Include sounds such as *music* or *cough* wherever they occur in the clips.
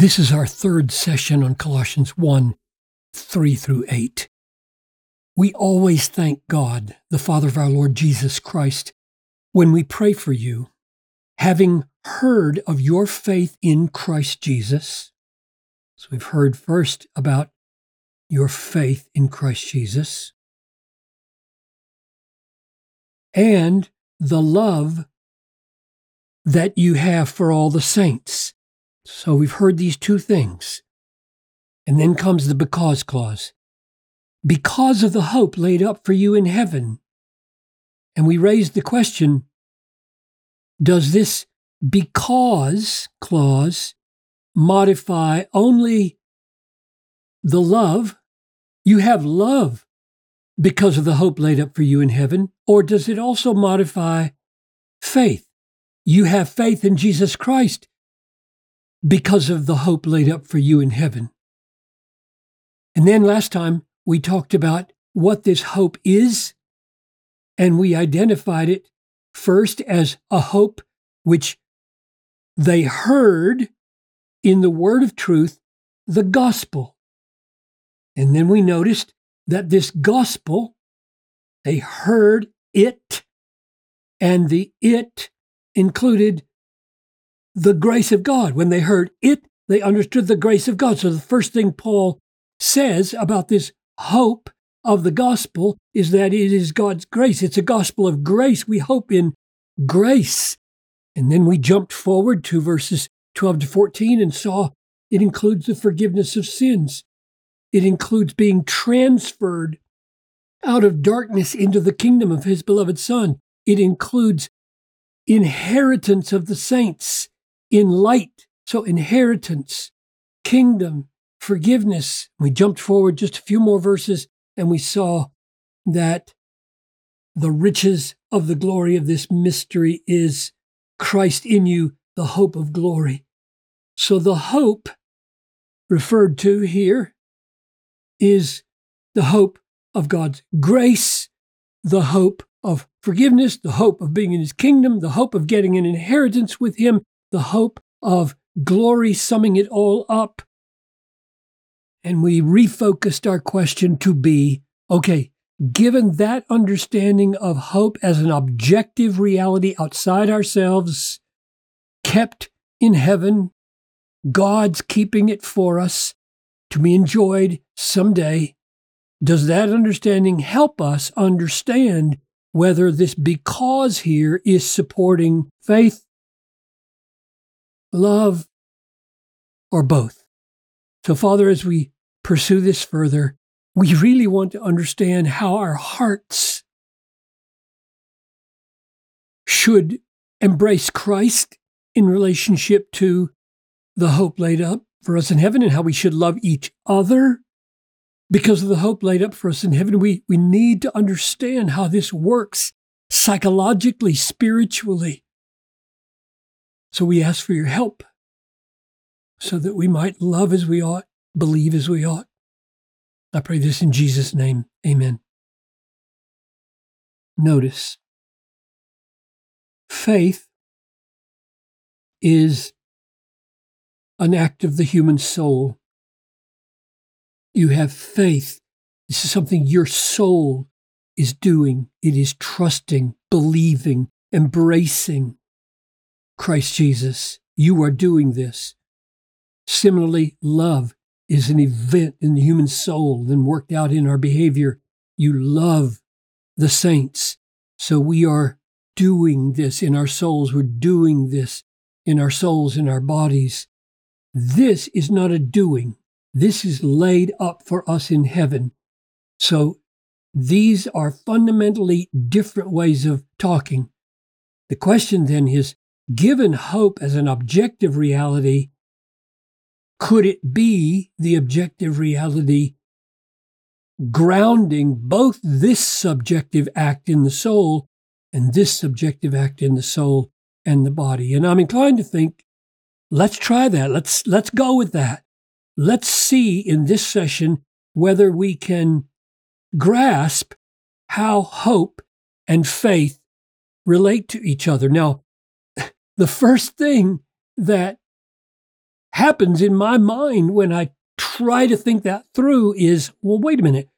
This is our third session on Colossians 1 3 through 8. We always thank God, the Father of our Lord Jesus Christ, when we pray for you, having heard of your faith in Christ Jesus. So we've heard first about your faith in Christ Jesus and the love that you have for all the saints. So we've heard these two things. And then comes the because clause. Because of the hope laid up for you in heaven. And we raised the question does this because clause modify only the love? You have love because of the hope laid up for you in heaven, or does it also modify faith? You have faith in Jesus Christ because of the hope laid up for you in heaven. And then last time we talked about what this hope is, and we identified it first as a hope which they heard in the word of truth, the gospel. And then we noticed that this gospel, they heard it, and the it included the grace of God. When they heard it, they understood the grace of God. So the first thing Paul says about this hope of the gospel is that it is God's grace. It's a gospel of grace. We hope in grace. And then we jumped forward to verses 12 to 14 and saw it includes the forgiveness of sins. It includes being transferred out of darkness into the kingdom of his beloved Son. It includes inheritance of the saints in light. So, inheritance, kingdom, forgiveness. We jumped forward just a few more verses and we saw that the riches of the glory of this mystery is Christ in you, the hope of glory. So, the hope referred to here is the hope of God's grace, the hope of forgiveness, the hope of being in his kingdom, the hope of getting an inheritance with him, the hope of glory, summing it all up. And we refocused our question to be okay, given that understanding of hope as an objective reality outside ourselves, kept in heaven, God's keeping it for us to be enjoyed someday, does that understanding help us understand whether this because here is supporting faith love, or both. So, Father, as we pursue this further, we really want to understand how our hearts should embrace Christ in relationship to the hope laid up for us in heaven and how we should love each other because of the hope laid up for us in heaven. We, we need to understand how this works psychologically, spiritually. So we ask for your help so that we might love as we ought, believe as we ought. I pray this in Jesus' name. Amen. Notice faith is an act of the human soul. You have faith. This is something your soul is doing. It is trusting, believing, embracing. Christ Jesus. You are doing this. Similarly, love is an event in the human soul, then worked out in our behavior. You love the saints. So we are doing this in our souls. We're doing this in our souls, in our bodies. This is not a doing. This is laid up for us in heaven. So these are fundamentally different ways of talking. The question then is given hope as an objective reality, could it be the objective reality grounding both this subjective act in the soul and this subjective act in the soul and the body? And I'm inclined to think, let's try that. Let's, let's go with that. Let's see in this session whether we can grasp how hope and faith relate to each other. Now, the first thing that happens in my mind when I try to think that through is well, wait a minute.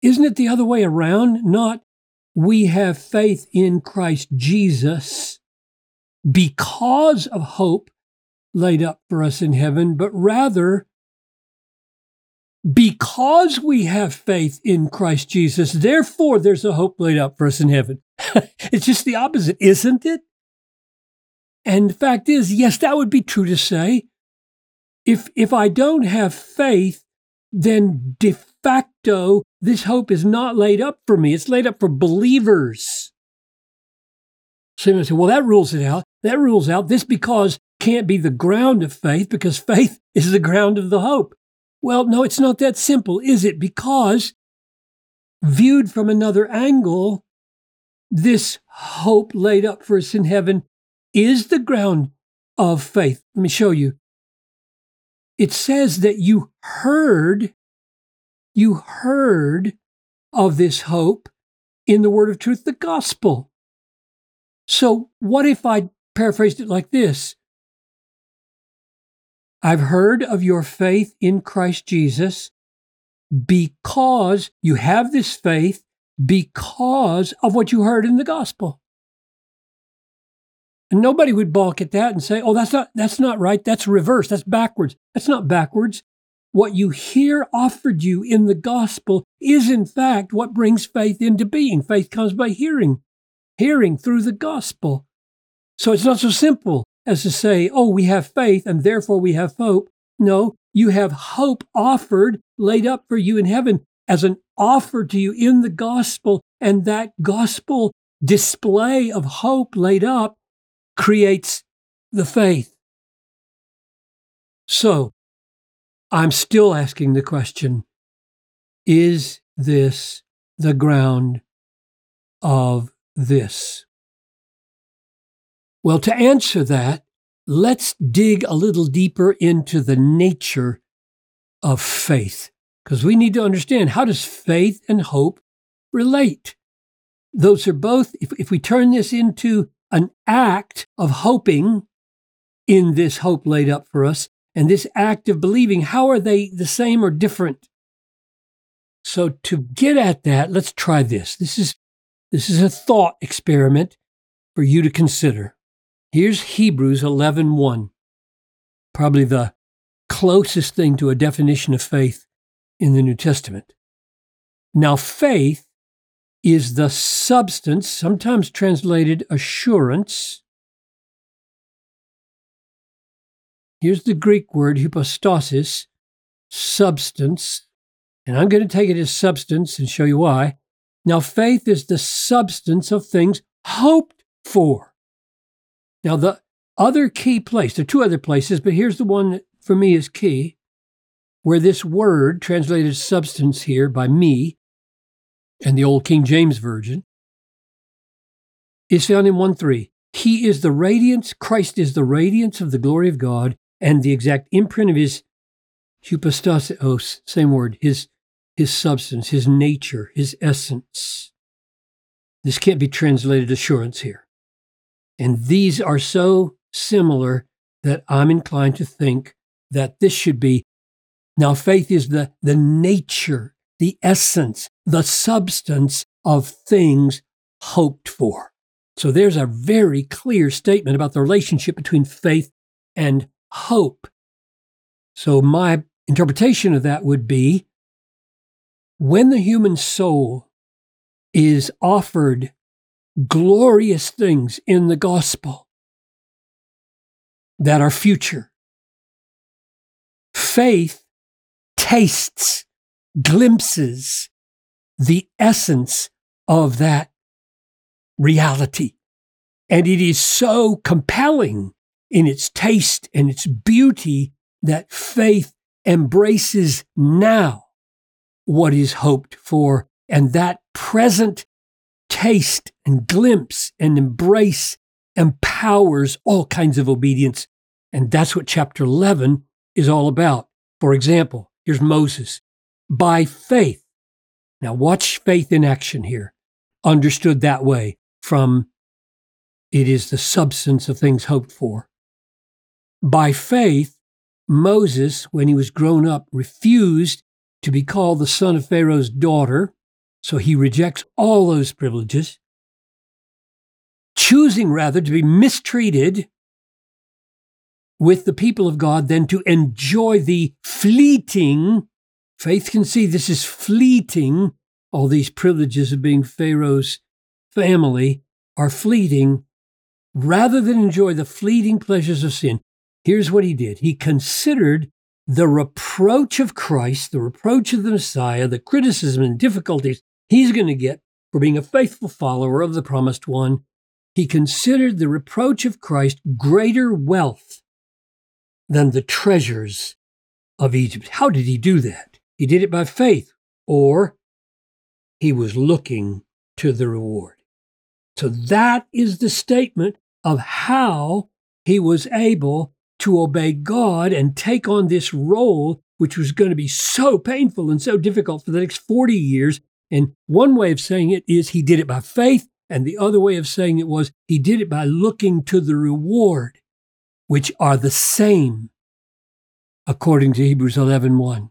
Isn't it the other way around? Not we have faith in Christ Jesus because of hope laid up for us in heaven, but rather because we have faith in Christ Jesus, therefore there's a hope laid up for us in heaven. *laughs* it's just the opposite, isn't it? And the fact is, yes, that would be true to say. If, if I don't have faith, then de facto, this hope is not laid up for me. It's laid up for believers. So Someone say, well, that rules it out. That rules out this because can't be the ground of faith because faith *laughs* is the ground of the hope. Well, no, it's not that simple, is it? Because viewed from another angle, this hope laid up for us in heaven is the ground of faith. Let me show you. It says that you heard, you heard of this hope in the word of truth, the gospel. So, what if I paraphrased it like this? I've heard of your faith in Christ Jesus because you have this faith because of what you heard in the gospel. And nobody would balk at that and say, "Oh, that's not that's not right. That's reverse. That's backwards." That's not backwards. What you hear offered you in the gospel is in fact what brings faith into being. Faith comes by hearing, hearing through the gospel. So it's not so simple as to say, "Oh, we have faith and therefore we have hope." No, you have hope offered, laid up for you in heaven as an offer to you in the gospel, and that gospel display of hope laid up creates the faith. So, I'm still asking the question is this the ground of this? Well, to answer that, let's dig a little deeper into the nature of faith, because we need to understand how does faith and hope relate? Those are both, if, if we turn this into an act of hoping in this hope laid up for us and this act of believing, how are they the same or different? So to get at that, let's try this. This is this is a thought experiment for you to consider. Here's Hebrews 11:1. Probably the closest thing to a definition of faith in the New Testament. Now faith is the substance, sometimes translated assurance. Here's the Greek word hypostasis, substance. And I'm going to take it as substance and show you why. Now, faith is the substance of things hoped for. Now, the other key place, there are two other places, but here's the one that for me is key, where this word, translated substance here by me, and the old King James Version, is found in 1 3. He is the radiance, Christ is the radiance of the glory of God and the exact imprint of his hypostasios, same word, his, his substance, his nature, his essence. This can't be translated assurance here. And these are so similar that I'm inclined to think that this should be now faith is the, the nature, the essence, the substance of things hoped for. So there's a very clear statement about the relationship between faith and hope. So my interpretation of that would be when the human soul is offered glorious things in the gospel that are future, faith tastes, glimpses the essence of that reality. And it is so compelling in its taste and its beauty that faith embraces now what is hoped for. And that present taste and glimpse and embrace empowers all kinds of obedience. And that's what chapter 11 is all about. For example, here's Moses. By faith, now, watch faith in action here, understood that way from it is the substance of things hoped for. By faith, Moses, when he was grown up, refused to be called the son of Pharaoh's daughter, so he rejects all those privileges, choosing rather to be mistreated with the people of God than to enjoy the fleeting, faith can see this is fleeting, all these privileges of being Pharaoh's family are fleeting, rather than enjoy the fleeting pleasures of sin. Here's what he did he considered the reproach of Christ, the reproach of the Messiah, the criticism and difficulties he's going to get for being a faithful follower of the promised one. He considered the reproach of Christ greater wealth than the treasures of Egypt. How did he do that? He did it by faith, or he was looking to the reward. So that is the statement of how he was able to obey God and take on this role, which was going to be so painful and so difficult for the next 40 years. And one way of saying it is he did it by faith. And the other way of saying it was he did it by looking to the reward which are the same, according to Hebrews 11 1.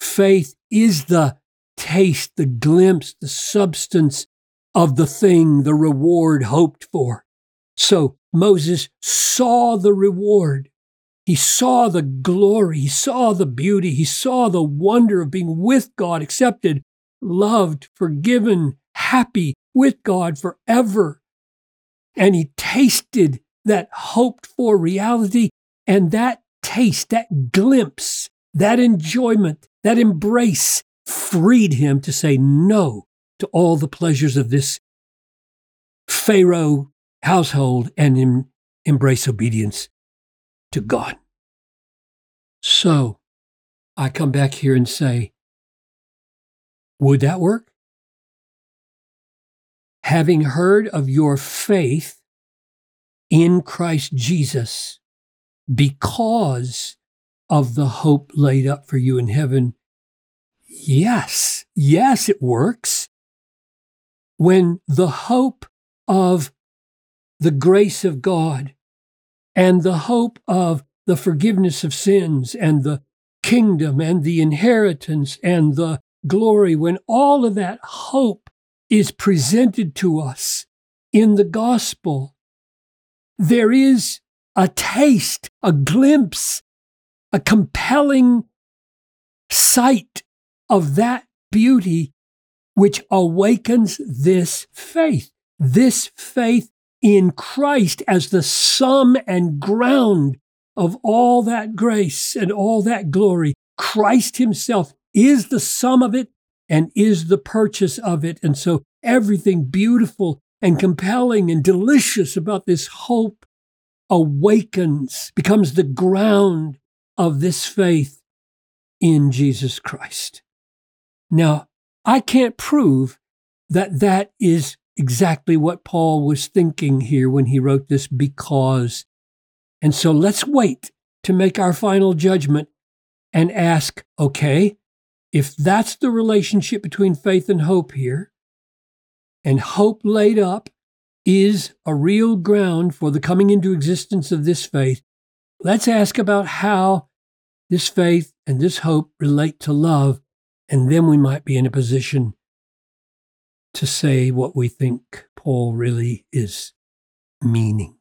Faith is the taste, the glimpse, the substance of the thing, the reward hoped for. So Moses saw the reward. He saw the glory. He saw the beauty. He saw the wonder of being with God, accepted, loved, forgiven, happy with God forever. And he tasted that hoped for reality. And that taste, that glimpse, that enjoyment, that embrace freed him to say no to all the pleasures of this Pharaoh household and em- embrace obedience to God. So I come back here and say, would that work? Having heard of your faith in Christ Jesus because of the hope laid up for you in heaven. Yes, yes, it works. When the hope of the grace of God and the hope of the forgiveness of sins and the kingdom and the inheritance and the glory, when all of that hope is presented to us in the gospel, there is a taste, a glimpse, a compelling sight of that beauty which awakens this faith, this faith in Christ as the sum and ground of all that grace and all that glory. Christ Himself is the sum of it and is the purchase of it. And so everything beautiful and compelling and delicious about this hope awakens, becomes the ground of this faith in Jesus Christ. Now, I can't prove that that is exactly what Paul was thinking here when he wrote this because. And so let's wait to make our final judgment and ask okay, if that's the relationship between faith and hope here, and hope laid up is a real ground for the coming into existence of this faith, let's ask about how this faith and this hope relate to love, and then we might be in a position to say what we think Paul really is meaning.